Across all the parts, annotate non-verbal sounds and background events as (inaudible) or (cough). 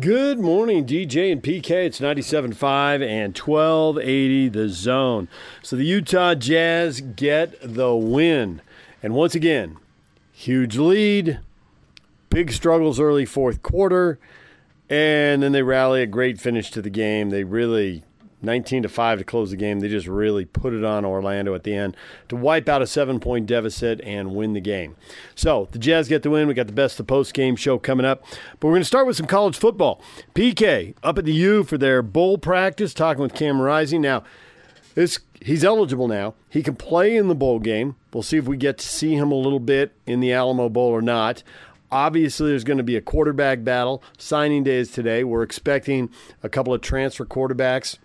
Good morning, DJ and PK. It's 97.5 and 1280 the zone. So the Utah Jazz get the win. And once again, huge lead, big struggles early fourth quarter, and then they rally a great finish to the game. They really 19 to 5 to close the game. They just really put it on Orlando at the end to wipe out a seven point deficit and win the game. So the Jazz get the win. We got the best of post game show coming up. But we're going to start with some college football. PK up at the U for their bowl practice, talking with Cam Rising. Now, this, he's eligible now. He can play in the bowl game. We'll see if we get to see him a little bit in the Alamo Bowl or not. Obviously, there's going to be a quarterback battle. Signing day is today. We're expecting a couple of transfer quarterbacks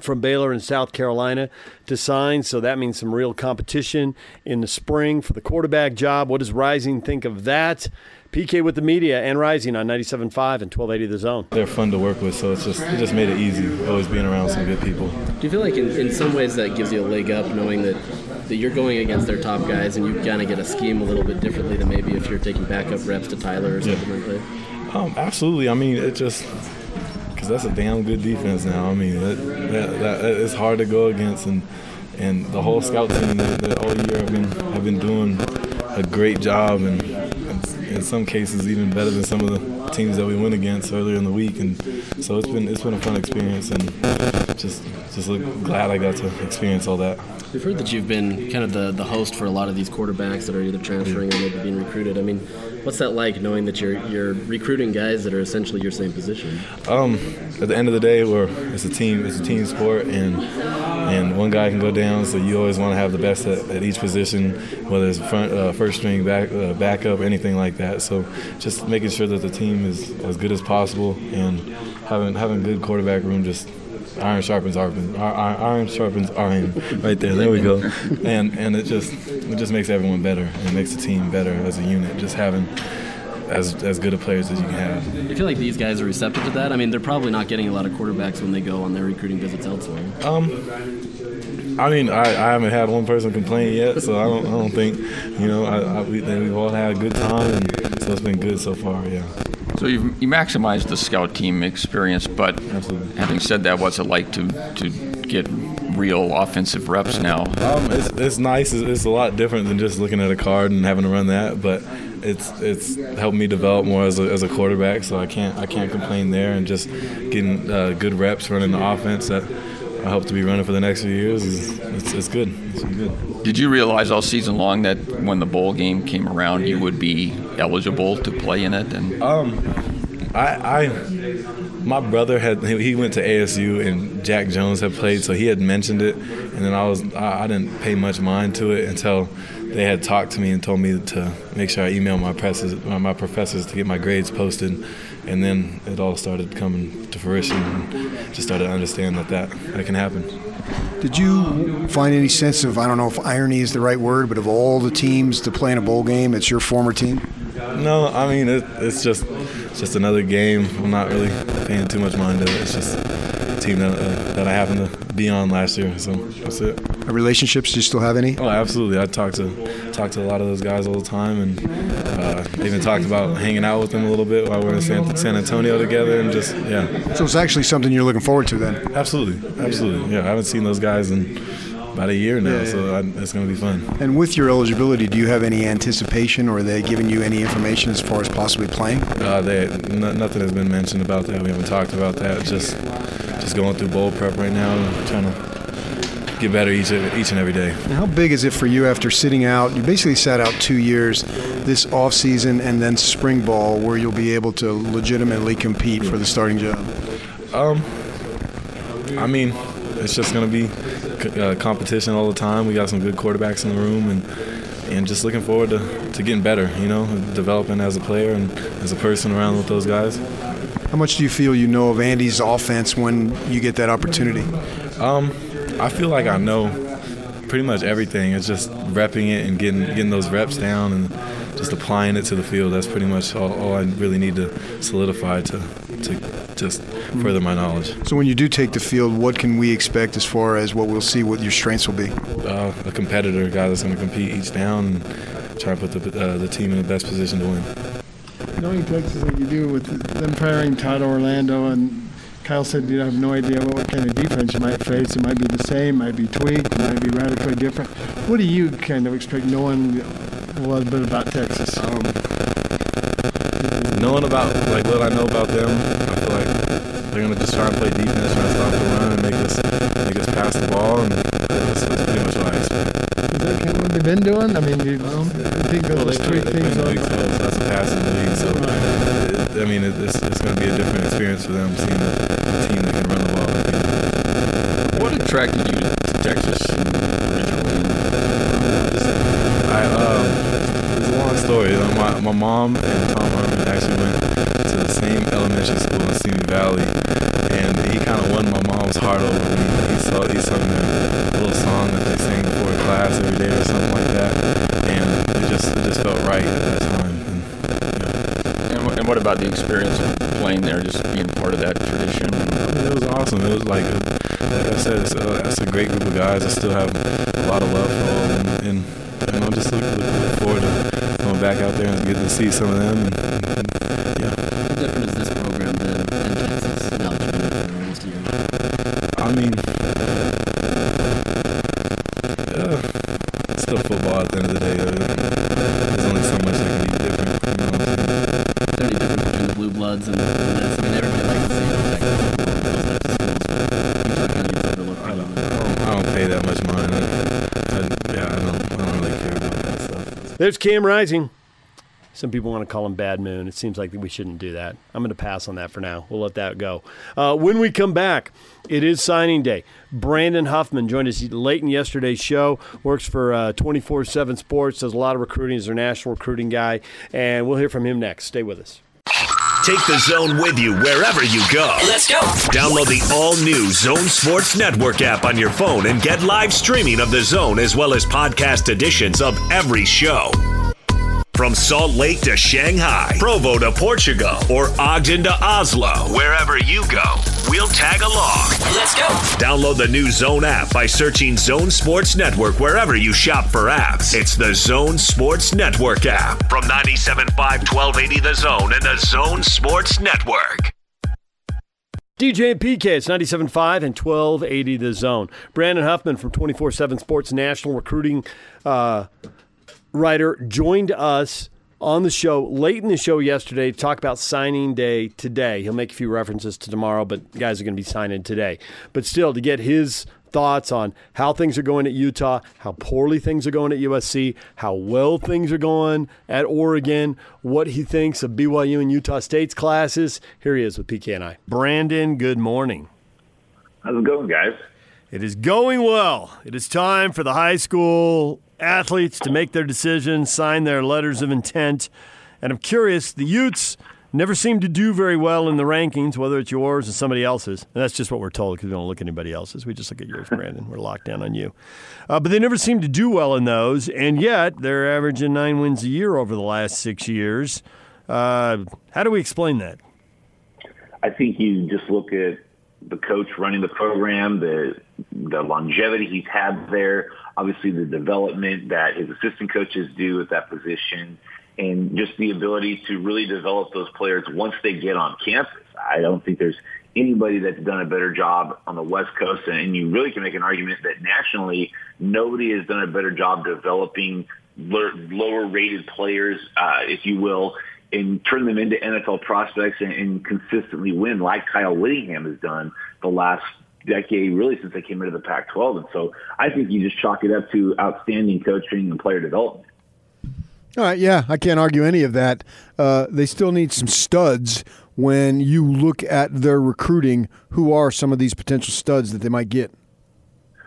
from Baylor and South Carolina to sign. So that means some real competition in the spring for the quarterback job. What does Rising think of that? PK with the media and Rising on 97.5 and 1280 The Zone. They're fun to work with, so it's just it just made it easy, always being around some good people. Do you feel like in, in some ways that gives you a leg up knowing that, that you're going against their top guys and you kind of get a scheme a little bit differently than maybe if you're taking backup reps to Tyler or something yeah. like that? Um, absolutely. I mean, it just because that's a damn good defense now. I mean, that, that, that, it's hard to go against, and and the whole scout team that, that all year have been have been doing a great job, and, and, in some cases even better than some of the teams that we went against earlier in the week. And so it's been it's been a fun experience, and just just look, glad I got to experience all that. We've heard that you've been kind of the, the host for a lot of these quarterbacks that are either transferring or maybe being recruited. I mean, what's that like knowing that you're you're recruiting guys that are essentially your same position? Um, at the end of the day, we're it's a team it's a team sport, and and one guy can go down, so you always want to have the best at, at each position, whether it's front, uh, first string, back uh, backup, anything like that. So just making sure that the team is as good as possible and having having good quarterback room just iron sharpens iron. Iron sharpens iron. Right there. There we go. And and it just it just makes everyone better. It makes the team better as a unit. Just having as as good of players as you can have. You feel like these guys are receptive to that? I mean, they're probably not getting a lot of quarterbacks when they go on their recruiting visits elsewhere. Um. I mean, I, I haven't had one person complain yet, so I don't, I don't think, you know, I, I, we, we've all had a good time, and so it's been good so far, yeah. So you've you maximized the scout team experience, but Absolutely. having said that, what's it like to to get real offensive reps now? Um, it's, it's nice. It's, it's, a lot different than just looking at a card and having to run that, but it's it's helped me develop more as a, as a quarterback. So I can't I can't complain there, and just getting uh, good reps running the offense that I hope to be running for the next few years. Is, it's, it's good. It's good. Did you realize all season long that when the bowl game came around, you would be eligible to play in it? And um, I, I my brother had he went to ASU and Jack Jones had played, so he had mentioned it, and then I was I, I didn't pay much mind to it until they had talked to me and told me to make sure I email my professors, my professors to get my grades posted and then it all started coming to fruition and just started to understand that that, that can happen. Did you find any sense of, I don't know if irony is the right word, but of all the teams to play in a bowl game, it's your former team? No, I mean, it, it's just it's just another game. I'm not really paying too much mind to it. It's just team that, uh, that I happened to be on last year, so that's it. Relationships, do you still have any? Oh, absolutely. I talk to talk to a lot of those guys all the time, and uh, even talked about hanging out with them a little bit while we are in San, San, Antonio together, and just yeah. So it's actually something you're looking forward to then. Absolutely, absolutely. Yeah, I haven't seen those guys in about a year now, yeah, yeah. so I, it's going to be fun. And with your eligibility, do you have any anticipation, or are they giving you any information as far as possibly playing? Uh, they, n- nothing has been mentioned about that. We haven't talked about that. Just just going through bowl prep right now, trying to get better each each and every day. And how big is it for you after sitting out? You basically sat out two years, this off season and then spring ball, where you'll be able to legitimately compete for the starting job. Um, I mean, it's just going to be uh, competition all the time. We got some good quarterbacks in the room, and and just looking forward to, to getting better. You know, developing as a player and as a person around with those guys. How much do you feel you know of Andy's offense when you get that opportunity? Um, I feel like I know pretty much everything. It's just repping it and getting getting those reps down and just applying it to the field. That's pretty much all, all I really need to solidify to to just further my knowledge. So when you do take the field, what can we expect as far as what we'll see, what your strengths will be? Uh, a competitor, a guy that's going to compete each down and try to put the, uh, the team in the best position to win. Knowing Texas like you do with them pairing Todd Orlando and Kyle said you have no idea what kind of defense you might face. It might be the same, might be tweaked, might be radically different. What do you kind of expect knowing a little bit about Texas? Um, knowing about like what I know about them, I feel like they're gonna just try and play defense, try to stop the run, and make us make us pass the ball, and that's, that's pretty much what I expect. Is that kind of what they've been doing? I mean, you, um, you think they'll well, just tweak things up? Big 12, so that's a passing league, so right. I mean, it's, it's going to be a different experience for them seeing a team that can run the ball. What attracted you to Texas originally? I um, it's a long story. You know, my my mom and Tom Herman actually went to the same elementary school in Simi Valley, and he kind of won my mom's heart over me. He saw he sung their little song that they sing before class every day or something like that, and it just it just felt right at that time. And, and, and what about the experience of playing there, just being part of that tradition? It was awesome. It was like, uh, like I said, it's a, it's a great group of guys. I still have a lot of love for all them, and, and I'm just looking look, look forward to going back out there and getting to see some of them. And, and, yeah. How different is this program than in Texas now that you've been there for almost a year? I mean, uh, it's still football at the end of the day. There's only so much that can be different. You know what I'm saying? Is there any difference between the blue bloods and, and this? I mean, everybody likes to see Texas football and those types of schools, but Utah kind of gets overlooked. I don't, I don't, I don't pay that much mind. I, I, yeah, I don't, I don't really care about that stuff. There's Cam Rising. Some people want to call him Bad Moon. It seems like we shouldn't do that. I'm going to pass on that for now. We'll let that go. Uh, when we come back, it is signing day. Brandon Huffman joined us late in yesterday's show. Works for 24 uh, 7 Sports, does a lot of recruiting, is their national recruiting guy. And we'll hear from him next. Stay with us. Take the zone with you wherever you go. Let's go. Download the all new Zone Sports Network app on your phone and get live streaming of the zone as well as podcast editions of every show. From Salt Lake to Shanghai, Provo to Portugal, or Ogden to Oslo, wherever you go, we'll tag along. Let's go. Download the new Zone app by searching Zone Sports Network wherever you shop for apps. It's the Zone Sports Network app from 97.5 1280 The Zone and the Zone Sports Network. DJ and PK, it's 97.5 and 1280 The Zone. Brandon Huffman from 24 7 Sports National Recruiting. Uh, writer joined us on the show late in the show yesterday to talk about signing day today. He'll make a few references to tomorrow, but guys are going to be signing today. But still, to get his thoughts on how things are going at Utah, how poorly things are going at USC, how well things are going at Oregon, what he thinks of BYU and Utah State's classes. Here he is with PK and I. Brandon, good morning. How's it going, guys? It is going well. It is time for the high school athletes to make their decisions, sign their letters of intent. And I'm curious, the Utes never seem to do very well in the rankings, whether it's yours or somebody else's. And that's just what we're told because we don't look at anybody else's. We just look at yours, (laughs) Brandon. We're locked down on you. Uh, but they never seem to do well in those, and yet they're averaging nine wins a year over the last six years. Uh, how do we explain that? I think you just look at the coach running the program, the the longevity he's had there, obviously the development that his assistant coaches do at that position, and just the ability to really develop those players once they get on campus. I don't think there's anybody that's done a better job on the West Coast, and you really can make an argument that nationally, nobody has done a better job developing lower rated players, uh, if you will, and turn them into NFL prospects and, and consistently win like Kyle Whittingham has done the last decade, really since they came into the Pac-12. And so I think you just chalk it up to outstanding coaching and player development. All right, yeah, I can't argue any of that. Uh, they still need some studs when you look at their recruiting. Who are some of these potential studs that they might get?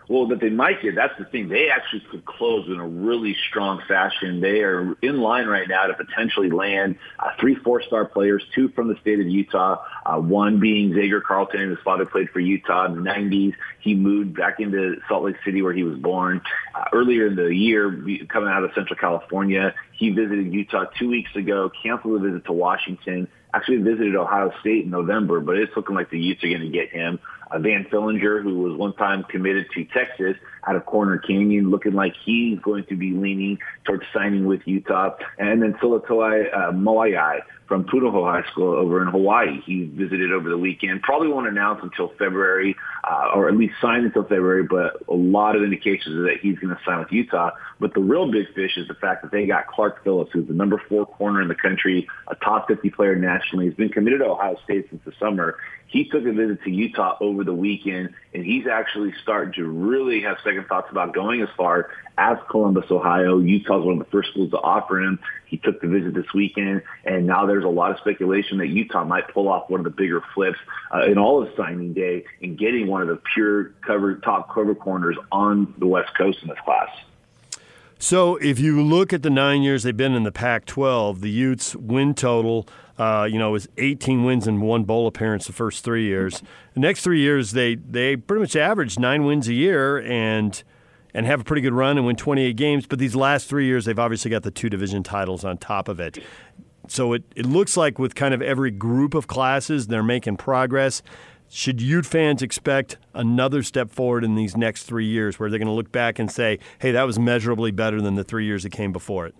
Well, that they might get. That's the thing. They actually could close in a really strong fashion. They are in line right now to potentially land uh, three four-star players, two from the state of Utah, uh, one being Xavier Carlton. His father played for Utah in the 90s. He moved back into Salt Lake City where he was born. Uh, earlier in the year, coming out of Central California, he visited Utah two weeks ago, canceled a visit to Washington, actually visited Ohio State in November, but it's looking like the Utes are going to get him uh, Van Fillinger, who was one time committed to Texas out of Corner Canyon, looking like he's going to be leaning towards signing with Utah. And then Silatoi uh, Moai, from Punahou High School over in Hawaii. He visited over the weekend. Probably won't announce until February, uh, or at least sign until February, but a lot of indications are that he's going to sign with Utah. But the real big fish is the fact that they got Clark Phillips, who's the number four corner in the country, a top 50 player nationally. He's been committed to Ohio State since the summer. He took a visit to Utah over the weekend, and he's actually starting to really have second thoughts about going as far as Columbus, Ohio. Utah's one of the first schools to offer him. He took the visit this weekend, and now there's a lot of speculation that Utah might pull off one of the bigger flips uh, in all of signing day and getting one of the pure cover top cover corners on the West Coast in this class. So, if you look at the nine years they've been in the Pac-12, the Utes' win total, uh, you know, is 18 wins and one bowl appearance the first three years. The next three years, they they pretty much averaged nine wins a year and and have a pretty good run and win 28 games. But these last three years, they've obviously got the two division titles on top of it. So it, it looks like with kind of every group of classes, they're making progress. Should Ute fans expect another step forward in these next three years where they're going to look back and say, hey, that was measurably better than the three years that came before it?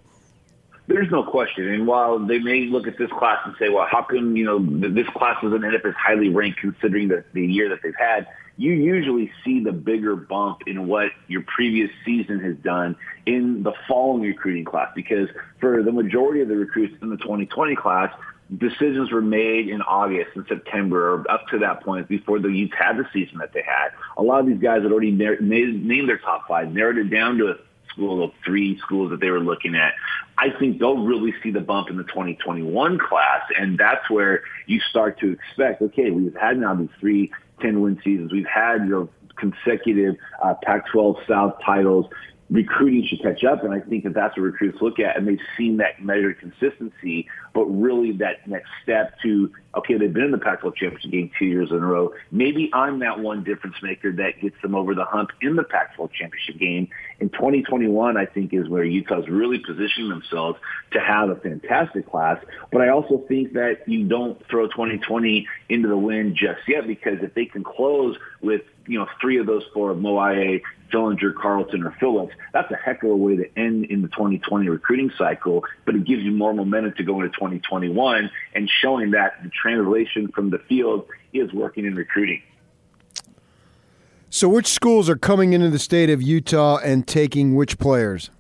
There's no question. And while they may look at this class and say, well, how come, you know, this class doesn't end up as highly ranked considering the, the year that they've had, you usually see the bigger bump in what your previous season has done in the following recruiting class. Because for the majority of the recruits in the 2020 class, decisions were made in August and September or up to that point before the Utes had the season that they had. A lot of these guys had already named their top five, narrowed it down to a school of three schools that they were looking at. I think they'll really see the bump in the 2021 class, and that's where you start to expect, okay, we've had now these three 10-win seasons. We've had your consecutive uh, Pac-12 South titles recruiting should catch up. And I think that that's what recruits look at. And they've seen that measured consistency, but really that next step to, okay, they've been in the Pac-12 championship game two years in a row. Maybe I'm that one difference maker that gets them over the hump in the Pac-12 championship game. In 2021, I think is where Utah's really positioning themselves to have a fantastic class. But I also think that you don't throw 2020 into the wind just yet because if they can close with you know, three of those four of Fillinger, Carlton, or Phillips, that's a heck of a way to end in the 2020 recruiting cycle, but it gives you more momentum to go into 2021 and showing that the translation from the field is working in recruiting. So, which schools are coming into the state of Utah and taking which players?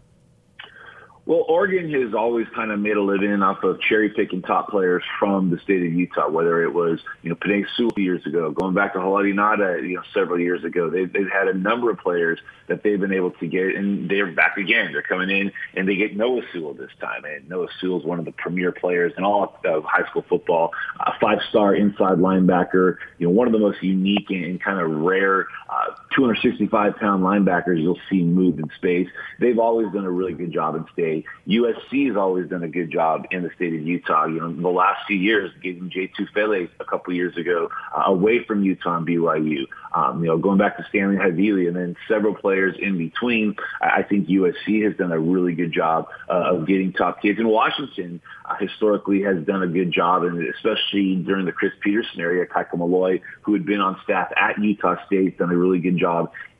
Well, Oregon has always kind of made a living off of cherry picking top players from the state of Utah, whether it was, you know, Penei Sewell years ago, going back to Haloti Ngata, you know, several years ago. They've, they've had a number of players that they've been able to get, and they're back again. They're coming in, and they get Noah Sewell this time. And Noah Sewell is one of the premier players in all of high school football, a five-star inside linebacker, you know, one of the most unique and, and kind of rare uh, 265-pound linebackers you'll see move in space. They've always done a really good job in state. USC has always done a good job in the state of Utah. You know, the last few years, getting J. Tufele a couple years ago uh, away from Utah and BYU. Um, you know, going back to Stanley Havili and then several players in between. I think USC has done a really good job uh, of getting top kids. And Washington uh, historically has done a good job, and especially during the Chris Petersen area, Kaika Malloe, who had been on staff at Utah State, done a really good job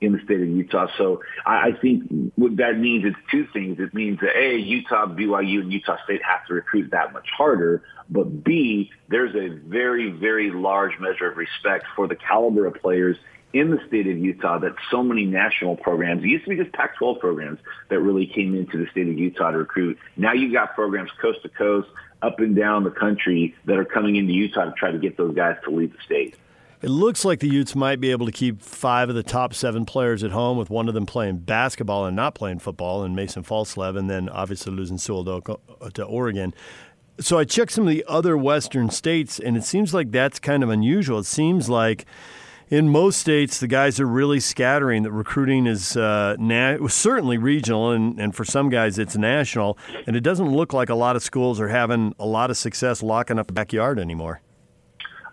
in the state of Utah. So I, I think what that means is two things. It means that A, Utah, BYU, and Utah State have to recruit that much harder. But B, there's a very, very large measure of respect for the caliber of players in the state of Utah that so many national programs, it used to be just Pac-12 programs that really came into the state of Utah to recruit. Now you've got programs coast to coast, up and down the country that are coming into Utah to try to get those guys to leave the state. It looks like the Utes might be able to keep five of the top seven players at home, with one of them playing basketball and not playing football, and Mason Falslev, and then obviously losing Sewell to, Oregon. So I checked some of the other Western states, and it seems like that's kind of unusual. It seems like in most states, the guys are really scattering. That recruiting is uh, na- certainly regional, and, and for some guys, it's national. And it doesn't look like a lot of schools are having a lot of success locking up the backyard anymore.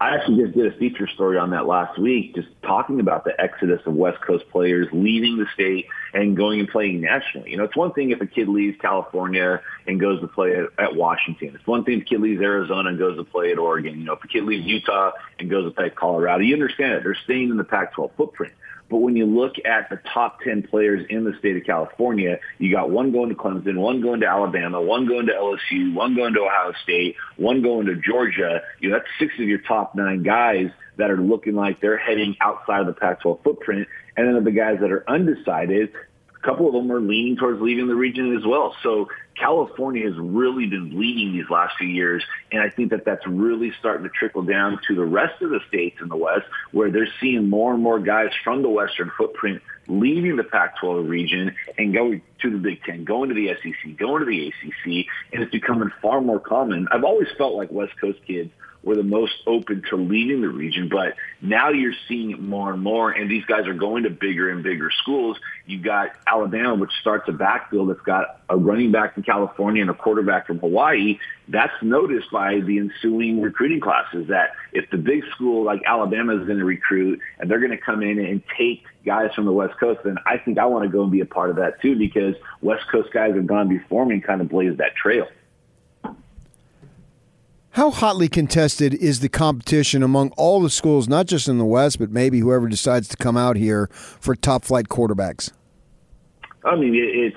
I actually just did a feature story on that last week, just talking about the exodus of West Coast players leaving the state and going and playing nationally. You know, it's one thing if a kid leaves California and goes to play at, at Washington. It's one thing if a kid leaves Arizona and goes to play at Oregon. You know, if a kid leaves Utah and goes to play at Colorado, you understand it. They're staying in the Pac-12 footprint. But when you look at the top 10 players in the state of California, you got one going to Clemson, one going to Alabama, one going to LSU, one going to Ohio State, one going to Georgia. You know, that's six of your top nine guys that are looking like they're heading outside of the Pac-12 footprint. And then the guys that are undecided, couple of them are leaning towards leaving the region as well. So California has really been bleeding these last few years, and I think that that's really starting to trickle down to the rest of the states in the West, where they're seeing more and more guys from the Western footprint leaving the Pac-12 region and going to the Big Ten, going to the SEC, going to the ACC, and it's becoming far more common. I've always felt like West Coast kids were the most open to leaving the region. But now you're seeing it more and more, and these guys are going to bigger and bigger schools. You've got Alabama, which starts a backfield that's got a running back from California and a quarterback from Hawaii. That's noticed by the ensuing recruiting classes that if the big school like Alabama is going to recruit and they're going to come in and take guys from the West Coast, then I think I want to go and be a part of that too because West Coast guys have gone before me and kind of blazed that trail. How hotly contested is the competition among all the schools, not just in the West, but maybe whoever decides to come out here for top flight quarterbacks? I mean, it's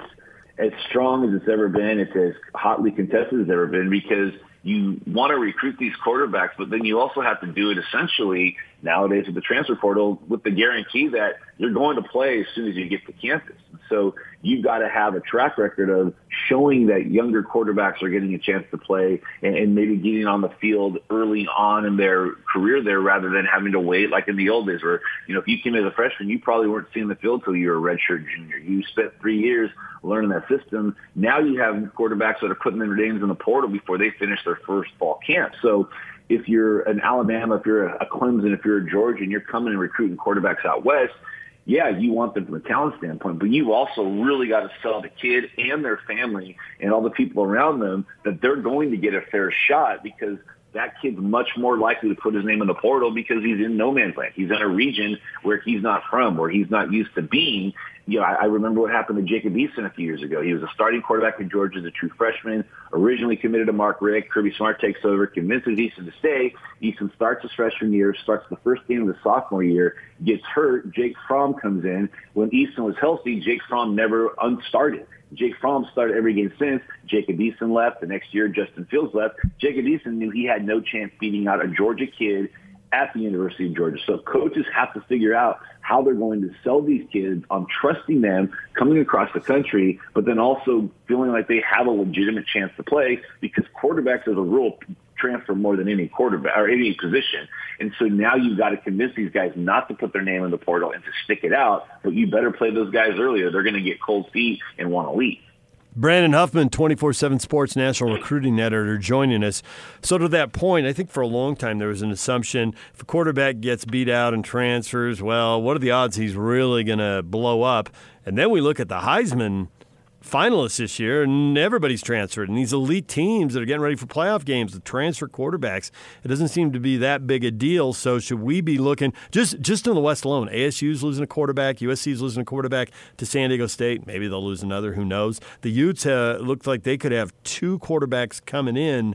as strong as it's ever been. It's as hotly contested as it's ever been because you want to recruit these quarterbacks, but then you also have to do it essentially nowadays with the transfer portal with the guarantee that you're going to play as soon as you get to campus. So you've got to have a track record of showing that younger quarterbacks are getting a chance to play and, and maybe getting on the field early on in their career there rather than having to wait like in the old days where, you know, if you came as a freshman, you probably weren't seeing the field till you were a redshirt junior. You spent three years learning that system. Now you have quarterbacks that are putting their names in the portal before they finish their first fall camp. So if you're an Alabama, if you're a Clemson, if you're a Georgia, and you're coming and recruiting quarterbacks out west, yeah, you want them from a talent standpoint, but you've also really got to sell the kid and their family and all the people around them that they're going to get a fair shot because that kid's much more likely to put his name in the portal because he's in no man's land. He's in a region where he's not from, where he's not used to being. You know, I, I remember what happened to Jacob Eason a few years ago. He was a starting quarterback in Georgia as a true freshman, originally committed to Mark Richt. Kirby Smart takes over, convinces Eason to stay. Eason starts his freshman year, starts the first game of the sophomore year, gets hurt. Jake Fromm comes in. When Eason was healthy, Jake Fromm never unstarted. Jake Fromm started every game since. Jacob Eason left. The next year, Justin Fields left. Jacob Eason knew he had no chance beating out a Georgia kid at the University of Georgia. So coaches have to figure out how they're going to sell these kids on trusting them coming across the country, but then also feeling like they have a legitimate chance to play because quarterbacks as a rule transfer more than any quarterback or any position. And so now you've got to convince these guys not to put their name in the portal and to stick it out, but you better play those guys earlier. They're going to get cold feet and want to leave. Brandon Huffman, 24 7 Sports National Recruiting Editor, joining us. So, to that point, I think for a long time there was an assumption if a quarterback gets beat out and transfers, well, what are the odds he's really going to blow up? And then we look at the Heisman finalists this year, and everybody's transferred. And these elite teams that are getting ready for playoff games, the transfer quarterbacks, it doesn't seem to be that big a deal. So should we be looking just just in the West alone? ASU's losing a quarterback, USC's losing a quarterback to San Diego State. Maybe they'll lose another. Who knows? The Utes uh, looked like they could have two quarterbacks coming in.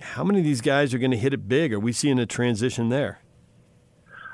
How many of these guys are going to hit it big? Are we seeing a transition there?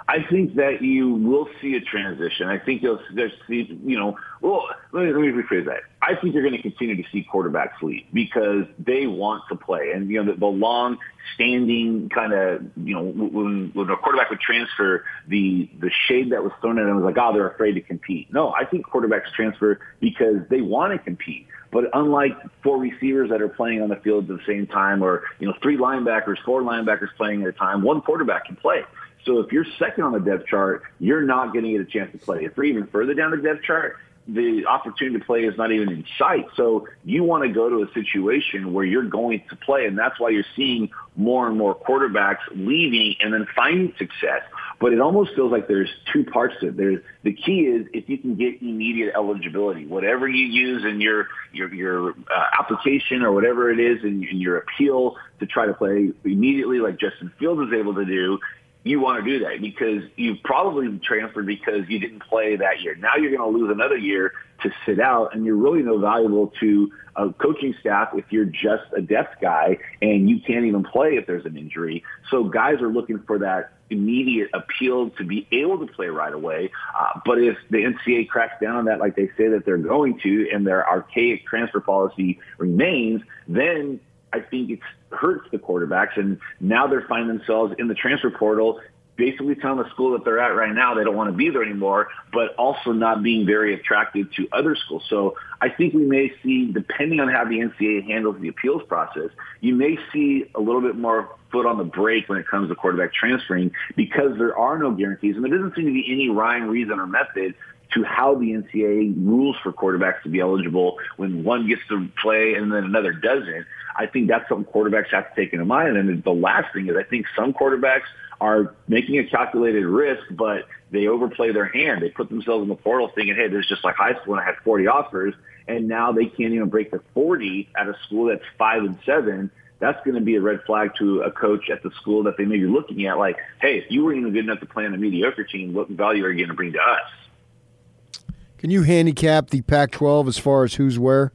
I think that you will see a transition. I think you'll see, you know, well, let me, let me rephrase that. I think you're going to continue to see quarterbacks leave because they want to play. And, you know, the, the long standing kind of, you know, when, when a quarterback would transfer, the, the shade that was thrown at them was like, oh, they're afraid to compete. No, I think quarterbacks transfer because they want to compete. But unlike four receivers that are playing on the field at the same time or, you know, three linebackers, four linebackers playing at a time, one quarterback can play. So if you're second on the depth chart, you're not going to get a chance to play. If you're even further down the depth chart, the opportunity to play is not even in sight. So you want to go to a situation where you're going to play, and that's why you're seeing more and more quarterbacks leaving and then finding success. But it almost feels like there's two parts to it. There's the key is if you can get immediate eligibility, whatever you use in your your your uh, application or whatever it is in, in your appeal to try to play immediately, like Justin Fields is able to do you want to do that because you probably transferred because you didn't play that year. Now you're going to lose another year to sit out, and you're really no valuable to a coaching staff if you're just a depth guy and you can't even play if there's an injury. So guys are looking for that immediate appeal to be able to play right away. Uh, but if the NCAA cracks down on that, like they say that they're going to, and their archaic transfer policy remains, then I think it hurts the quarterbacks. And now they're finding themselves in the transfer portal basically telling the school that they're at right now they don't want to be there anymore, but also not being very attractive to other schools. So I think we may see, depending on how the NCAA handles the appeals process, you may see a little bit more foot on the brake when it comes to quarterback transferring because there are no guarantees and there doesn't seem to be any rhyme, reason, or method to how the NCAA rules for quarterbacks to be eligible when one gets to play and then another doesn't. I think that's something quarterbacks have to take into mind. And the last thing is I think some quarterbacks are making a calculated risk, but they overplay their hand. They put themselves in the portal thinking, hey, this is just like high school and I had 40 offers. And now they can't even break the 40 at a school that's five and seven. That's going to be a red flag to a coach at the school that they may be looking at. Like, hey, if you weren't even good enough to play on a mediocre team, what value are you going to bring to us? Can you handicap the Pac-12 as far as who's where?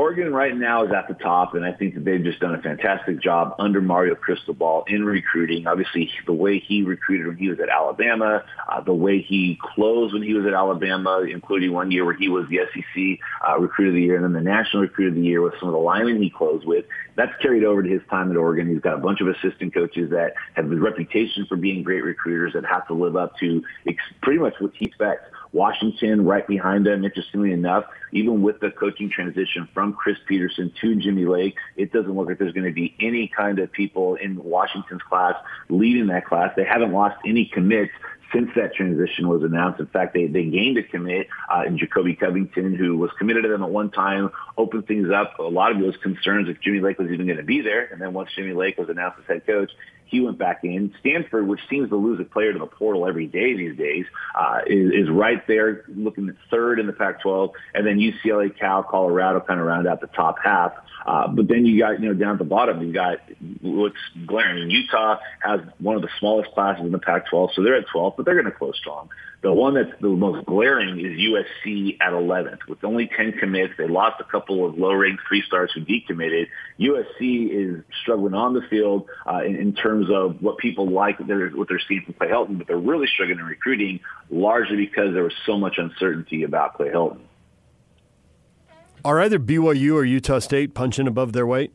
Oregon right now is at the top, and I think that they've just done a fantastic job under Mario Cristobal in recruiting. Obviously, the way he recruited when he was at Alabama, uh, the way he closed when he was at Alabama, including one year where he was the SEC uh, Recruit of the Year and then the National Recruit of the Year with some of the linemen he closed with. That's carried over to his time at Oregon. He's got a bunch of assistant coaches that have the reputation for being great recruiters that have to live up to ex- pretty much what he expects. Washington right behind them, interestingly enough, even with the coaching transition from Chris Petersen to Jimmy Lake, it doesn't look like there's going to be any kind of people in Washington's class leading that class. They haven't lost any commits since that transition was announced. In fact, they, they gained a commit uh, in Jacobe Covington, who was committed to them at one time, opened things up. A lot of those concerns if Jimmy Lake was even going to be there. And then once Jimmy Lake was announced as head coach, he went back in. Stanford, which seems to lose a player to the portal every day these days, uh, is, is right there looking at third in the Pac-12. And then UCLA, Cal, Colorado kind of round out the top half. Uh, but then you got, you know, down at the bottom, you got what's glaring. Utah has one of the smallest classes in the Pac-12, so they're at 12, but they're going to close strong. The one that's the most glaring is USC at 11th. With only 10 commits, they lost a couple of low-ranked three stars who decommitted. USC is struggling on the field uh, in, in terms of what people like, what they're, what they're seeing from Clay Helton, but they're really struggling in recruiting largely because there was so much uncertainty about Clay Helton. Are either BYU or Utah State punching above their weight?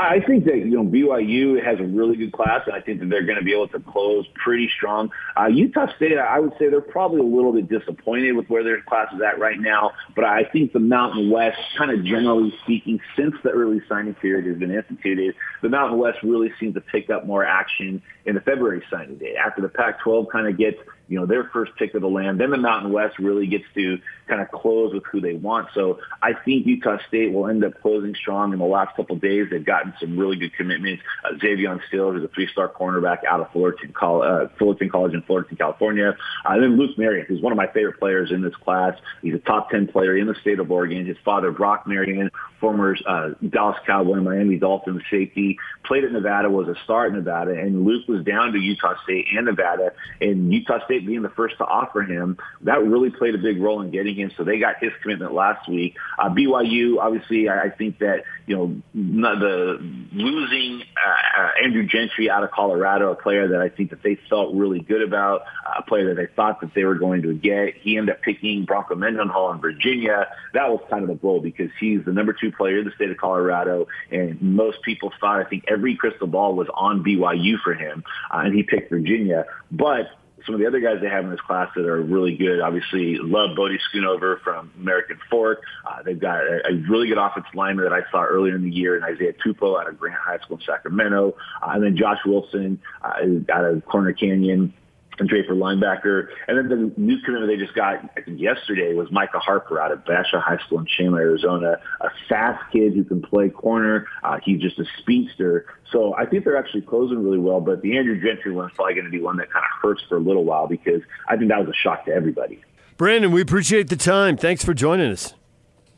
I think that you know BYU has a really good class, and I think that they're going to be able to close pretty strong. Uh, Utah State, I would say they're probably a little bit disappointed with where their class is at right now, but I think the Mountain West, kind of generally speaking, since the early signing period has been instituted, the Mountain West really seems to pick up more action in the February signing day after the Pac-12 kind of gets you know, their first pick of the land. Then the Mountain West really gets to kind of close with who they want. So I think Utah State will end up closing strong in the last couple of days. They've gotten some really good commitments. Uh, Xavier Still, who's a three-star cornerback out of Fullerton, uh, Fullerton College in Fullerton, California. Uh, and then Luke Marion, who's one of my favorite players in this class. He's a top 10 player in the state of Oregon. His father, Brock Marion, former uh, Dallas Cowboy, Miami Dolphins safety, played at Nevada, was a star at Nevada, and Luke was down to Utah State and Nevada, and Utah State being the first to offer him, that really played a big role in getting him. So they got his commitment last week. Uh, BYU, obviously, I, I think that you know the losing uh, uh, Andrew Gentry out of Colorado, a player that I think that they felt really good about, uh, a player that they thought that they were going to get. He ended up picking Bronco Mendenhall in Virginia. That was kind of a blow because he's the number two player in the state of Colorado, and most people thought I think every crystal ball was on BYU for him, uh, and he picked Virginia. But some of the other guys they have in this class that are really good. Obviously, love Bodie Schoonover from American Fork. Uh, they've got a, a really good offensive lineman that I saw earlier in the year, and Isaiah Tupou out of Grant High School in Sacramento, uh, and then Josh Wilson uh, out of Corner Canyon and Draper linebacker. And then the new commitment they just got, I think yesterday, was Micah Harper out of Basha High School in Chandler, Arizona. A fast kid who can play corner. Uh, he's just a speedster. So I think they're actually closing really well. But the Andrew Gentry one is probably going to be one that kind of hurts for a little while because I think that was a shock to everybody. Brandon, we appreciate the time. Thanks for joining us.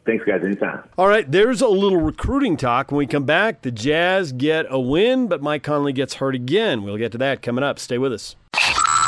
Thanks, guys. Anytime. All right, there's a little recruiting talk. When we come back, the Jazz get a win, but Mike Conley gets hurt again. We'll get to that coming up. Stay with us.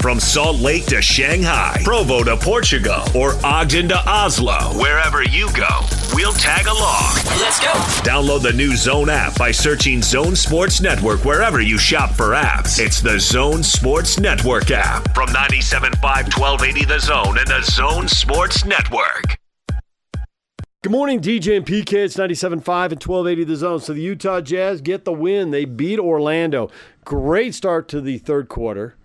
From Salt Lake to Shanghai, Provo to Portugal, or Ogden to Oslo, wherever you go, we'll tag along. Let's go. Download the new Zone app by searching Zone Sports Network wherever you shop for apps. It's the Zone Sports Network app from 97.5 1280 The Zone and the Zone Sports Network. Good morning, DJ and PK. It's 97.5 and 1280 The Zone. So the Utah Jazz get the win. They beat Orlando. Great start to the third quarter.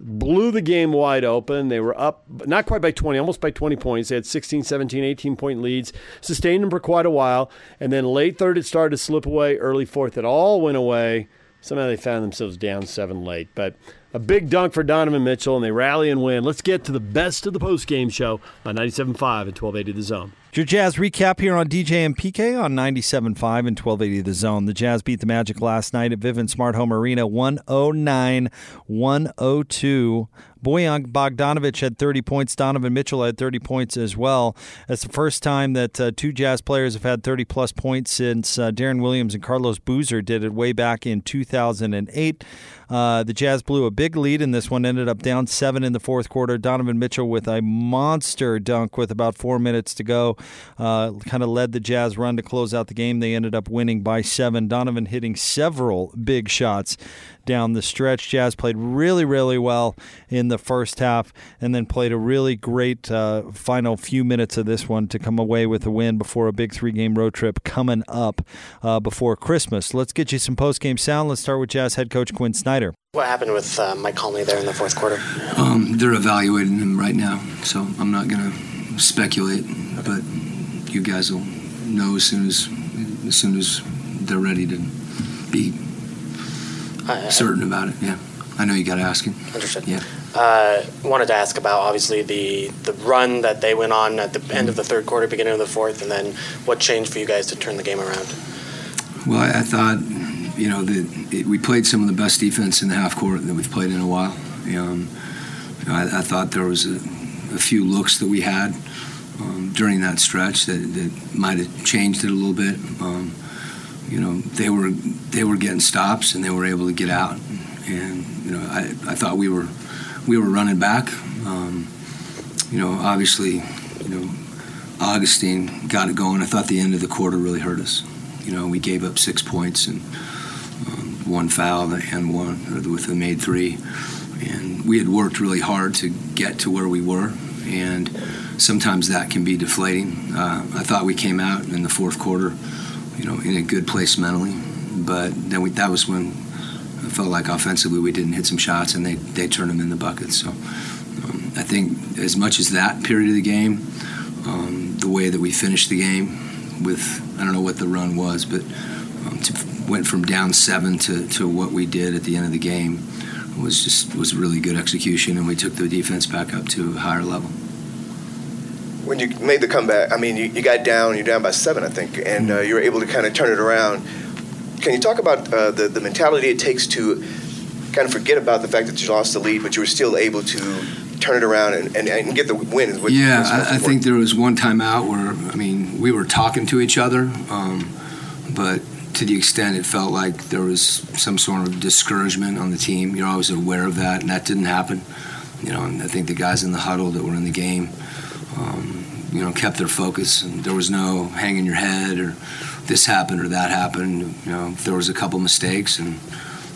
Blew the game wide open. They were up, not quite by 20, almost by 20 points. They had 16, 17, 18 point leads. Sustained them for quite a while. And then late third, it started to slip away. Early fourth, it all went away. Somehow they found themselves down seven late. But a big dunk for Donovan Mitchell, and they rally and win. Let's get to the best of the post game show on 97.5 and 1280 The Zone. Your Jazz recap here on DJ and PK on 97.5 and 1280 The Zone. The Jazz beat the Magic last night at Vivint Smart Home Arena 109 102. Bojan Bogdanovic had 30 points. Donovan Mitchell had 30 points as well. That's the first time that uh, two Jazz players have had 30 plus points since uh, Deron Williams and Carlos Boozer did it way back in 2008. Uh, the Jazz blew a big lead in this one, ended up down seven in the fourth quarter. Donovan Mitchell with a monster dunk with about four minutes to go uh, kind of led the Jazz run to close out the game. They ended up winning by seven. Donovan hitting several big shots down the stretch. Jazz played really, really well in the first half and then played a really great uh, final few minutes of this one to come away with a win before a big three game road trip coming up uh, before Christmas. Let's get you some post game sound. Let's start with Jazz head coach Quinn Snyder. What happened with uh, Mike Conley there in the fourth quarter? Um, they're evaluating him right now, so I'm not going to speculate, but you guys will know as soon as as soon as they're ready to be Certain about it. Yeah, I know you got to ask him. Understood. Yeah. Uh, wanted to ask about obviously the the run that they went on at the end of the third quarter, beginning of the fourth, and then what changed for you guys to turn the game around. Well, I, I thought, you know, that it, we played some of the best defense in the half court that we've played in a while. Um, you know, I, I thought there was a, a few looks that we had um, during that stretch that, that might have changed it a little bit. Um, you know, they were they were getting stops and they were able to get out, and you know, I, I thought we were we were running back. Um, you know, obviously, you know, Augustin got it going. I thought the end of the quarter really hurt us. You know, we gave up six points and um, one foul and one with the made three, and we had worked really hard to get to where we were, and sometimes that can be deflating. Uh, I thought we came out in the fourth quarter, you know, in a good place mentally, but then we, that was when I felt like offensively we didn't hit some shots and they, they turned them in the bucket. So um, I think as much as that period of the game, um, the way that we finished the game with I don't know what the run was, but um, to, went from down seven to, to what we did at the end of the game was just was really good execution, and we took the defense back up to a higher level. When you made the comeback, I mean, you, you got down, you're down by seven, I think, and uh, you were able to kind of turn it around. Can you talk about uh, the, the mentality it takes to kind of forget about the fact that you lost the lead, but you were still able to turn it around and, and, and get the win? Yeah, I, I think there was one time out where I mean we were talking to each other, um, but to the extent it felt like there was some sort of discouragement on the team. You're always aware of that, and that didn't happen. You know, and I think the guys in the huddle that were in the game, um, you know, kept their focus, and there was no hanging your head or this happened or that happened. You know, there was a couple mistakes, and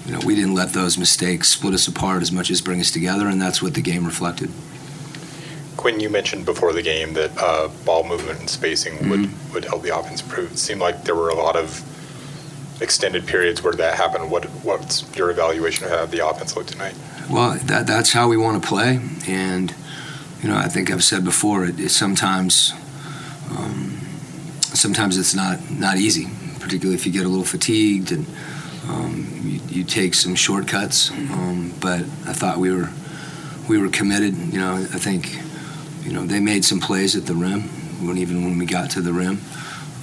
you know, we didn't let those mistakes split us apart as much as bring us together, and that's what the game reflected. Quinn, you mentioned before the game that uh, ball movement and spacing would, would help the offense improve. It seemed like there were a lot of extended periods where that happened. What what's your evaluation of how the offense looked tonight? Well, that, that's how we want to play, and you know, I think I've said before, it, it sometimes, um, sometimes it's not not easy, particularly if you get a little fatigued and um, you, you take some shortcuts. Um, but I thought we were we were committed. You know, I think you know they made some plays at the rim when even when we got to the rim,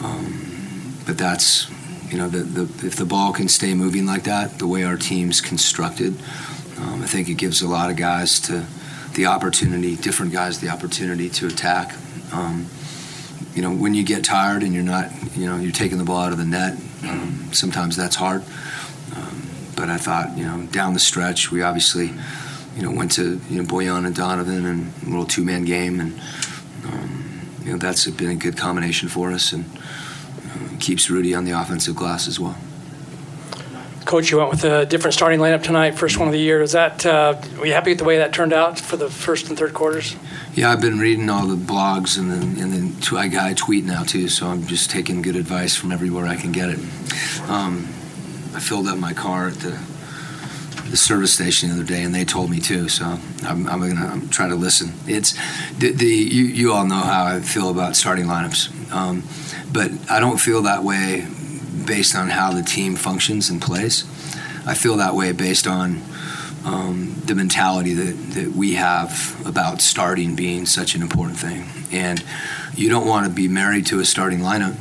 um, but that's you know, the, the, if the ball can stay moving like that, the way our team's constructed, um, I think it gives a lot of guys to the opportunity, different guys the opportunity to attack. Um, you know, when you get tired and you're not, you know, you're taking the ball out of the net, um, sometimes that's hard. Um, but I thought, you know, down the stretch, we obviously, you know, went to, you know, Bojan and Donovan and a little two man game. And, um, you know, that's been a good combination for us and uh, keeps Rudy on the offensive glass as well. Coach, you went with a different starting lineup tonight, first one of the year. Is that uh, were you happy with the way that turned out for the first and third quarters? Yeah, I've been reading all the blogs and then and then t- I got I tweet now too, so I'm just taking good advice from everywhere I can get it. Um, I filled up my car at the the service station the other day, and they told me too. So I'm, I'm gonna try to listen. It's the, the you, you all know how I feel about starting lineups, um, but I don't feel that way based on how the team functions and plays. I feel that way based on um, the mentality that, that we have about starting being such an important thing. And you don't want to be married to a starting lineup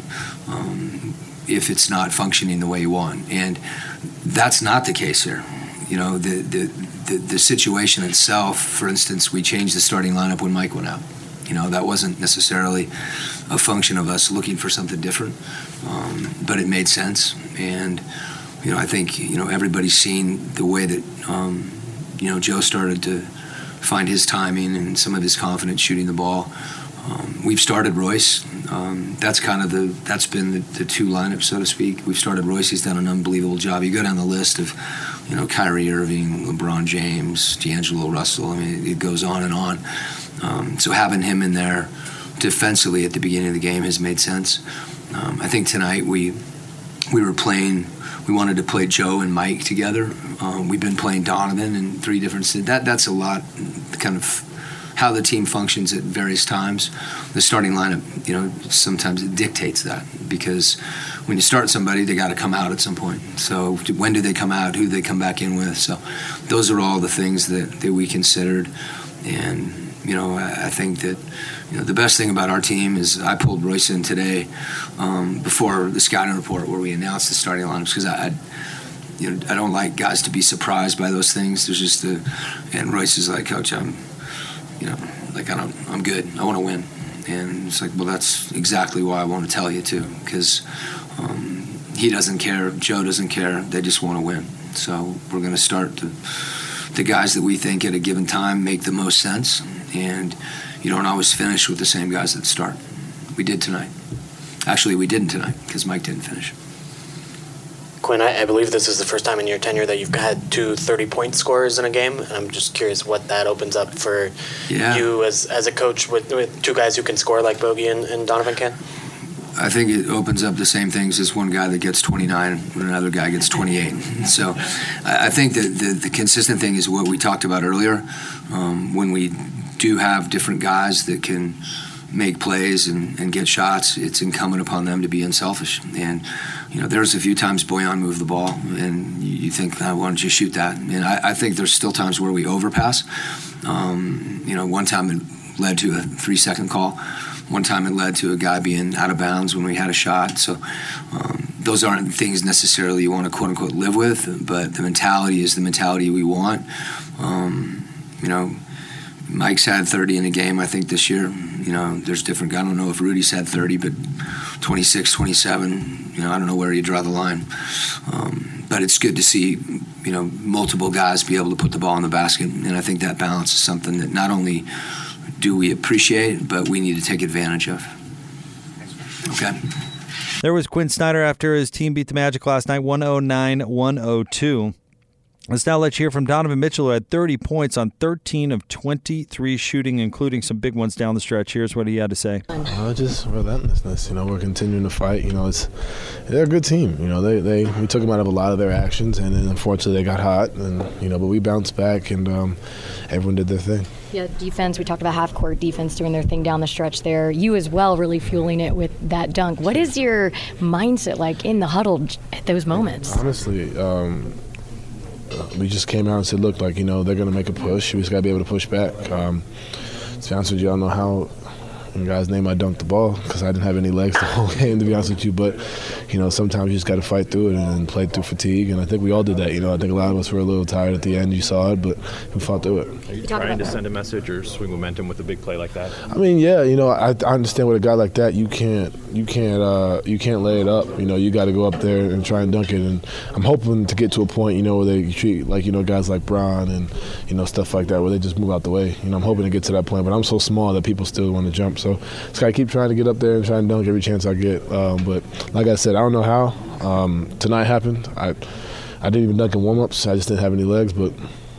um, if it's not functioning the way you want. And that's not the case here. You know, the, the, the, the situation itself, for instance, we changed the starting lineup when Mike went out. You know, that wasn't necessarily a function of us looking for something different, um, but it made sense. And, you know, I think, you know, everybody's seen the way that, um, you know, Joe started to find his timing and some of his confidence shooting the ball. Um, we've started Royce. Um, that's kind of the that's been the, the, two lineups, so to speak. We've started Royce. He's done an unbelievable job. You go down the list of, you know, Kyrie Irving, LeBron James, D'Angelo Russell. I mean, it goes on and on. Um, so having him in there defensively at the beginning of the game has made sense. Um, I think tonight we we were playing. We wanted to play Joe and Mike together. Um, we've been playing Donovan in three different. That that's a lot, kind of how the team functions at various times. The starting lineup, you know, sometimes it dictates that because when you start somebody, they got to come out at some point. So when do they come out? Who do they come back in with? So those are all the things that, that we considered. And, you know, I, think that, you know, the best thing about our team is I pulled Royce in today um, before the scouting report where we announced the starting lineups because I, I you know, I don't like guys to be surprised by those things. There's just a, and Royce is like, Coach, I'm, you know, like I don't, I'm good. I want to win, and it's like, well, that's exactly why I want to tell you too, because um, he doesn't care, Joe doesn't care. They just want to win. So we're going to start the, the guys that we think at a given time make the most sense, and you don't always finish with the same guys that start. We did tonight. Actually, we didn't tonight because Mike didn't finish. Quin, I, I, believe this is the first time in your tenure that you've had two 30 point scorers in a game. I'm just curious what that opens up for yeah. you as, as a coach with, with two guys who can score like Bogey and, and Donovan can. I think it opens up the same things as one guy that gets 29 and another guy gets 28. (laughs) So I think that the, the consistent thing is what we talked about earlier. Um, when we do have different guys that can make plays and, and, get shots, it's incumbent upon them to be unselfish. And you know, there's a few times Bojan moved the ball, and you think, why don't you shoot that? And I, I, think there's still times where we overpass. Um, you know, one time it led to a three-second call. One time it led to a guy being out of bounds when we had a shot. So um, those aren't things necessarily you want to quote unquote live with, but the mentality is the mentality we want. Um, you know, Mike's had 30 in a game, I think, this year. You know, there's different. I don't know if Rudy's had 30, but 26, 27. You know, I don't know where you draw the line. Um, but it's good to see, you know, multiple guys be able to put the ball in the basket, and I think that balance is something that not only do we appreciate, but we need to take advantage of. Okay. There was Quin Snyder after his team beat the Magic last night, 109 102. Let's now let's hear from Donovan Mitchell, who had 30 points on 13 of 23 shooting, including some big ones down the stretch. Here's what he had to say. Uh, just relentlessness. You know, we're continuing to fight. You know, it's they're a good team. You know, they, they we took them out of a lot of their actions, and then unfortunately they got hot, and you know, but we bounced back, and um, everyone did their thing. Yeah, defense. We talked about half court defense doing their thing down the stretch there. You as well, really fueling it with that dunk. What is your mindset like in the huddle at those moments? Honestly. Um, we just came out and said, look, like you know, they're going to make a push. We just got to be able to push back. Um, to be honest with you, I don't know how And guys' name I dunked the ball because I didn't have any legs the (laughs) whole game, to be honest with you. But you know, sometimes you just got to fight through it and play through fatigue. And I think we all did that. You know, I think a lot of us were a little tired at the end. You saw it, but we fought through it. Are you trying to send a message or swing momentum with a big play like that? I mean, yeah, you know, I, I understand with a guy like that, you can't, you can't, uh, you can't lay it up. You know, you got to go up there and try and dunk it. And I'm hoping to get to a point, you know, where they treat like you know guys like Bron and you know stuff like that, where they just move out the way. You know, I'm hoping to get to that point, but I'm so small that people still want to jump. So just gotta keep trying to get up there and try and dunk every chance I get. Um, but like I said, I don't know how. Um, tonight happened. I I didn't even dunk in warm-ups. I just didn't have any legs, but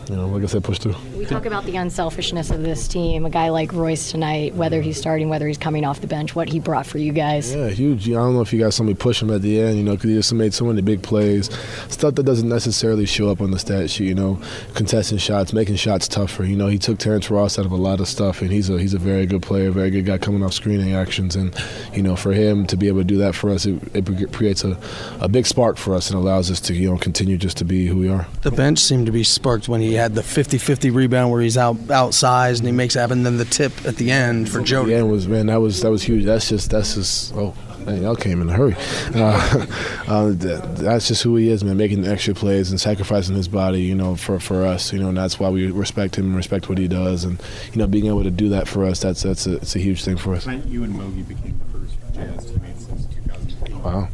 you know, like I said, push through. We talk about the unselfishness of this team. A guy like Royce tonight, whether he's starting, whether he's coming off the bench, what he brought for you guys. Yeah, huge. I don't know if you guys saw me push him at the end, you know, because he just made so many big plays. Stuff that doesn't necessarily show up on the stat sheet, you know, contesting shots, making shots tougher. You know, he took Terrence Ross out of a lot of stuff, and he's a he's a very good player, very good guy coming off screening actions. And, you know, for him to be able to do that for us, it, it creates a, a big spark for us and allows us to, you know, continue just to be who we are. The bench seemed to be sparked when he had the 50 50 rebound where he's out outsized and he makes it happen. And then the tip at the end for Jody. Yeah, was man, that was that was huge. That's just that's just oh. Man, y'all came in a hurry. Uh, (laughs) uh, that's just who he is, man. Making the extra plays and sacrificing his body, you know, for, for us, you know, and that's why we respect him and respect what he does, and you know, being able to do that for us, that's that's a, it's a huge thing for us. You and Mogi became the first Jazz teammates since 2008. Wow.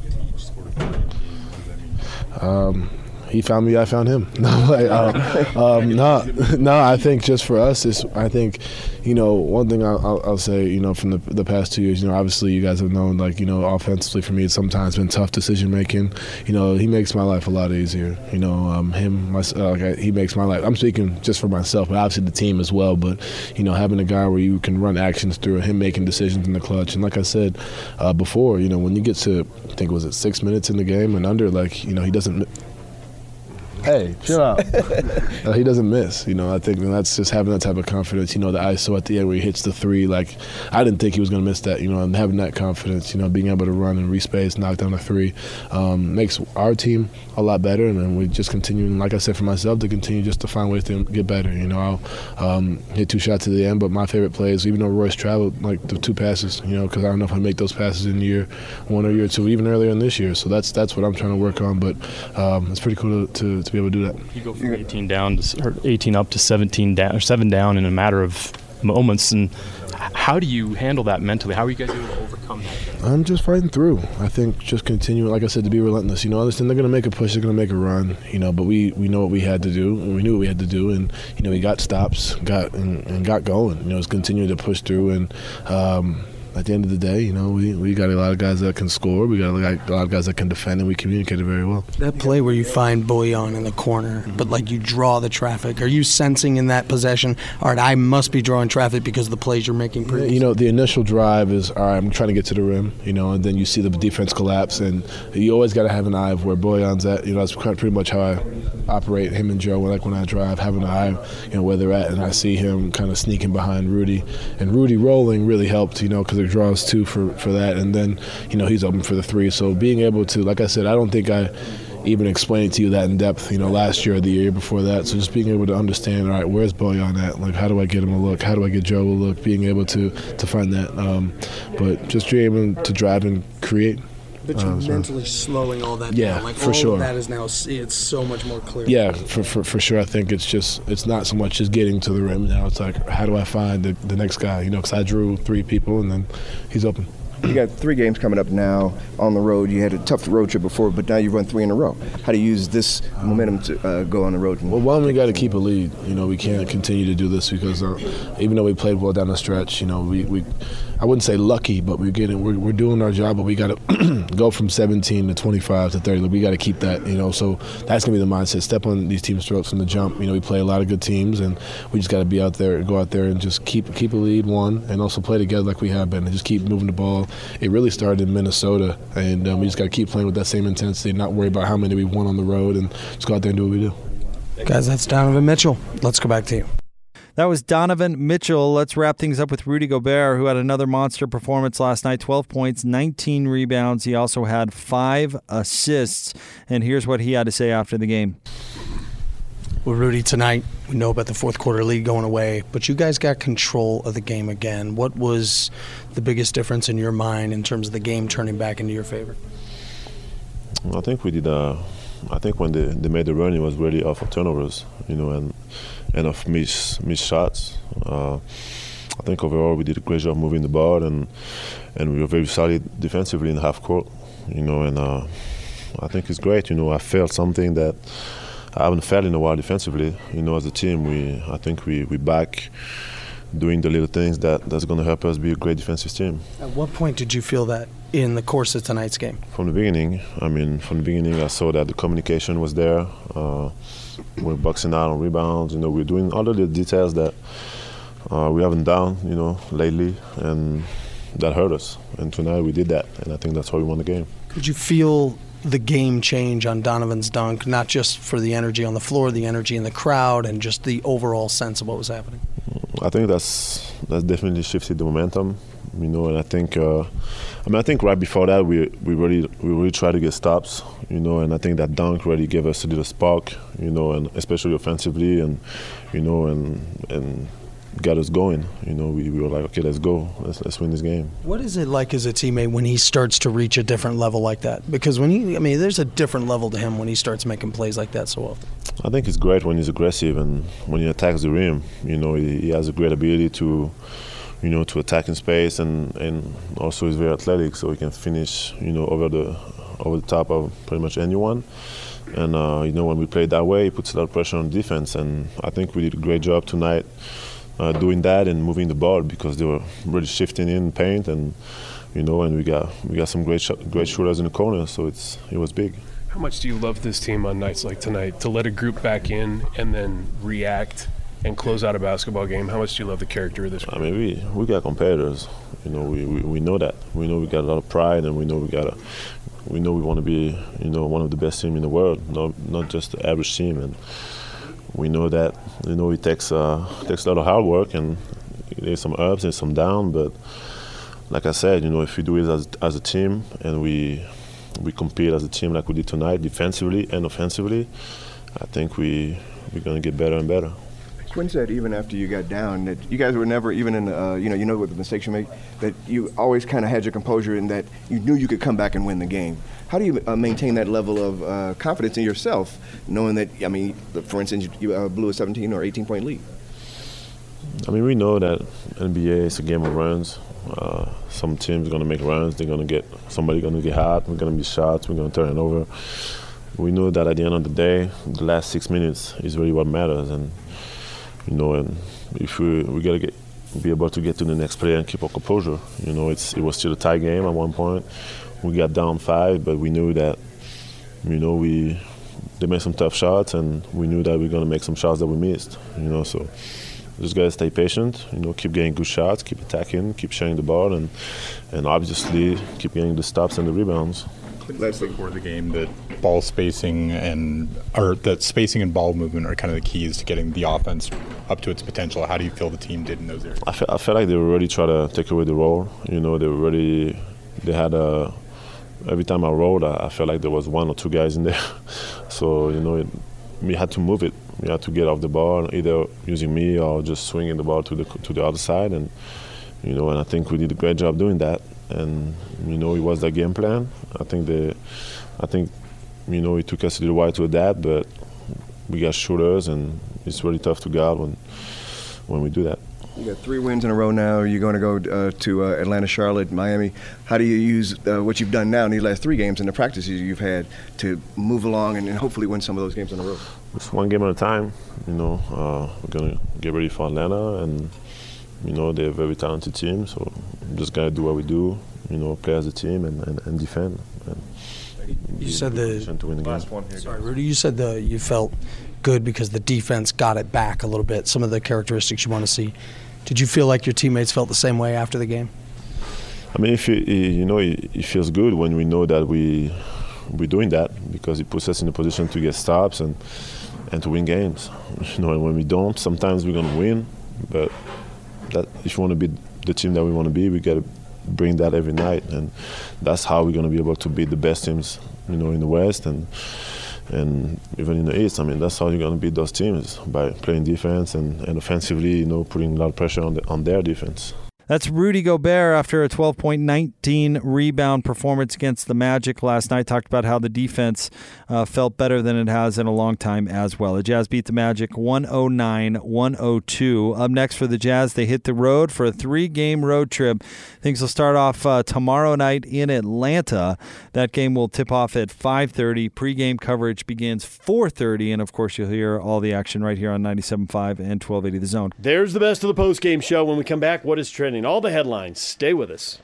Um, he found me, I found him. (laughs) No, like, um, (laughs) um, no, no. I think just for us, is I think, you know, one thing I'll, I'll, I'll, say, you know, from the, the past two years, you know, obviously you guys have known, like, you know, offensively for me, it's sometimes been tough decision making. You know, he makes my life a lot easier. You know, um, him, my, uh, like, he makes my life. I'm speaking just for myself, but obviously the team as well. But you know, having a guy where you can run actions through him making decisions in the clutch, and like I said uh, before, you know, when you get to, I think was it six minutes in the game and under, like, you know, he doesn't hey, chill out. (laughs) uh, he doesn't miss. You know, I think that's just having that type of confidence. You know, the ISO at the end where he hits the three. Like, I didn't think he was going to miss that. You know, and having that confidence. You know, being able to run and respace, knock down a three, um, makes our team a lot better. And then we just continue. Like I said for myself, to continue just to find ways to get better. You know, I'll um, hit two shots at the end, but my favorite plays, even though Royce traveled like the two passes. You know, because I don't know if I make those passes in year one or year two, even earlier in this year. So that's that's what I'm trying to work on. But um, it's pretty cool to, to, to be able to do that. You go from 18 down to or 18 up to 17 down or seven down in a matter of moments, and how do you handle that mentally? How are you guys able to overcome that? I'm just fighting through. I think just continuing, like I said, to be relentless. You know, understand they're going to make a push, they're going to make a run. You know, but we we know what we had to do, and we knew what we had to do, and you know, we got stops, got and, and got going. You know, it's continuing to push through and. Um, at the end of the day, you know, we, we got a lot of guys that can score. We got a lot of guys that can defend, and we communicated very well. That play where you find Bojan in the corner, mm-hmm. but like you draw the traffic. Are you sensing in that possession, all right, I must be drawing traffic because of the plays you're making? Previous? You know, the initial drive is, all right, I'm trying to get to the rim, you know, and then you see the defense collapse, and you always got to have an eye of where Bojan's at. You know, that's pretty much how I operate him and Joe. Like when I drive, having an eye, you know, where they're at, and I see him kind of sneaking behind Rudy, and Rudy rolling really helped, you know, because it draws two for for that, and then you know he's open for the three. So being able to, like I said, I don't think I even explained to you that in depth, you know, last year or the year before that. So just being able to understand, all right, where's Bojan at? Like, how do I get him a look? How do I get Joe a look? Being able to to find that, um, but just being able to drive and create. But you're uh, mentally slowing all that yeah, down. Like for all sure. of that is now it's so much more clear. Yeah, for, for, for sure. I think it's just it's not so much just getting to the rim now. It's like how do I find the, the next guy? You know, because I drew three people and then he's open you got three games coming up now on the road. You had a tough road trip before, but now you've run three in a row. How do you use this momentum to uh, go on the road? Well, one, we got to keep a lead. You know, we can't continue to do this because uh, even though we played well down the stretch, you know, we, we I wouldn't say lucky, but we're getting we're, we're doing our job. But we got to (clears throat) go from 17 to 25 to 30. We got to keep that. You know, so that's gonna be the mindset. Step on these teams' throats from the jump. You know, we play a lot of good teams, and we just got to be out there, go out there, and just keep keep a lead one, and also play together like we have been, and just keep moving the ball. It really started in Minnesota, and um, we just got to keep playing with that same intensity, not worry about how many we won on the road, and just go out there and do what we do. Guys, that's Donovan Mitchell. Let's go back to you. That was Donovan Mitchell. Let's wrap things up with Rudy Gobert, who had another monster performance last night 12 points, 19 rebounds. He also had five assists. And here's what he had to say after the game. Well, Rudy, tonight we know about the fourth quarter lead going away, but you guys got control of the game again. What was the biggest difference in your mind in terms of the game turning back into your favor? I think we did. Uh, I think when they, they made the run, it was really off of turnovers, you know, and and of miss miss shots. Uh, I think overall we did a great job moving the ball, and and we were very solid defensively in half court, you know, and uh, I think it's great. You know, I felt something that I haven't felt in a while defensively. You know, as a team, we I think we we back doing the little things that that's going to help us be a great defensive team. At what point did you feel that in the course of tonight's game? From the beginning, I mean, from the beginning, I saw that the communication was there. Uh, we're boxing out on rebounds. You know, we're doing all of the details that uh, we haven't done, you know, lately, and that hurt us. And tonight we did that, and I think that's why we won the game. Could you feel the game change on Donovan's dunk, not just for the energy on the floor, the energy in the crowd, and just the overall sense of what was happening? I think that's that's definitely shifted the momentum, you know, and I think, uh, I mean, I think right before that we we really we really tried to get stops, you know, and I think that dunk really gave us a little spark, you know, and especially offensively, and you know, and and got us going. You know, we, we were like, okay, let's go, let's let's win this game. What is it like as a teammate when he starts to reach a different level like that? Because when he, I mean, there's a different level to him when he starts making plays like that so often. I think it's great when he's aggressive and when he attacks the rim. You know, he, he has a great ability to, you know, to attack in space and, and also he's very athletic, so he can finish, you know, over the over the top of pretty much anyone. And uh, you know, when we play that way, it puts a lot of pressure on defense. And I think we did a great job tonight uh, doing that and moving the ball because they were really shifting in paint and you know, and we got we got some great sh- great shooters in the corner, so it's it was big. How much do you love this team on nights like tonight to let a group back in and then react and close out a basketball game? How much do you love the character of this? I mean, we we got competitors. You know, we, we, we know that. We know we got a lot of pride, and we know we got a, we know we want to be you know one of the best team in the world, not not just the average team. And we know that you know it takes uh, takes a lot of hard work, and there's some ups and some downs, but like I said, you know, if we do it as, as a team and we we compete as a team like we did tonight, defensively and offensively, I think we we're gonna get better and better. Quin said even after you got down that you guys were never even in uh, you know you know what the mistakes you make that you always kind of had your composure and that you knew you could come back and win the game. How do you uh, maintain that level of uh, confidence in yourself, knowing that I mean, for instance, you, you uh, blew a 17 or 18 point lead? I mean, we know that NBA is a game of runs. Uh, some teams are going to make runs. They're going to get somebody going to get hot. We're going to be shots. We're going to turn it over. We know that at the end of the day, the last six minutes is really what matters. And you know, and if we we got to get be able to get to the next play and keep our composure. You know, it's it was still a tie game at one point. We got down five, but we knew that you know we they made some tough shots, and we knew that we are to make some shots that we missed. You know, so just gotta stay patient. You know, keep getting good shots, keep attacking, keep sharing the ball, and and obviously keep getting the stops and the rebounds. Let's before the game that ball spacing and or that spacing and ball movement are kind of the keys to getting the offense up to its potential. How do you feel the team did in those areas? I felt, I felt like they were really trying to take away the role. You know, they were really they had a every time I rolled, I, I felt like there was one or two guys in there. (laughs) so you know, it, we had to move it. We had to get off the ball, either using me or just swinging the ball to the to the other side, and you know, and I think we did a great job doing that. And you know, it was the game plan. I think the, I think, you know, it took us a little while to adapt, but we got shooters, and it's really tough to guard when when we do that. You got three wins in a row now. You're going to go uh, to uh, Atlanta, Charlotte, Miami. How do you use uh, what you've done now in these last three games and the practices you've had to move along and, and hopefully win some of those games in a row? It's one game at a time. You know, uh, we're gonna get ready for Atlanta, and you know they're a very talented team. So we just gotta do what we do. You know, play as a team and, and, and defend. And You said the to win the last game. one here. Sorry, Rudy. You said the you felt good because the defense got it back a little bit. Some of the characteristics you want to see. Did you feel like your teammates felt the same way after the game? I mean, if you, you know, it, it feels good when we know that we we're doing that because it puts us in a position to get stops and and to win games. (laughs) You know, and when we don't, sometimes we're gonna win, but that if you want to be the team that we want to be, we got to bring that every night, and that's how we're gonna be able to beat the best teams, you know, in the West and and even in the East, I mean, that's how you're going to beat those teams by playing defense and, and offensively, you know, putting a lot of pressure on the, on their defense. That's Rudy Gobert after a 12.19 rebound performance against the Magic last night. Talked about how the defense uh, felt better than it has in a long time as well. The Jazz beat the Magic 109 102. Up next for the Jazz, they hit the road for a three game road trip. Things will start off uh, tomorrow night in Atlanta. That game will tip off at 5.30. Pre-game coverage begins 4.30. And of course, you'll hear all the action right here on 97.5 and 1280 The Zone. There's the best of the post game show. When we come back, what is trending? All the headlines. Stay with us.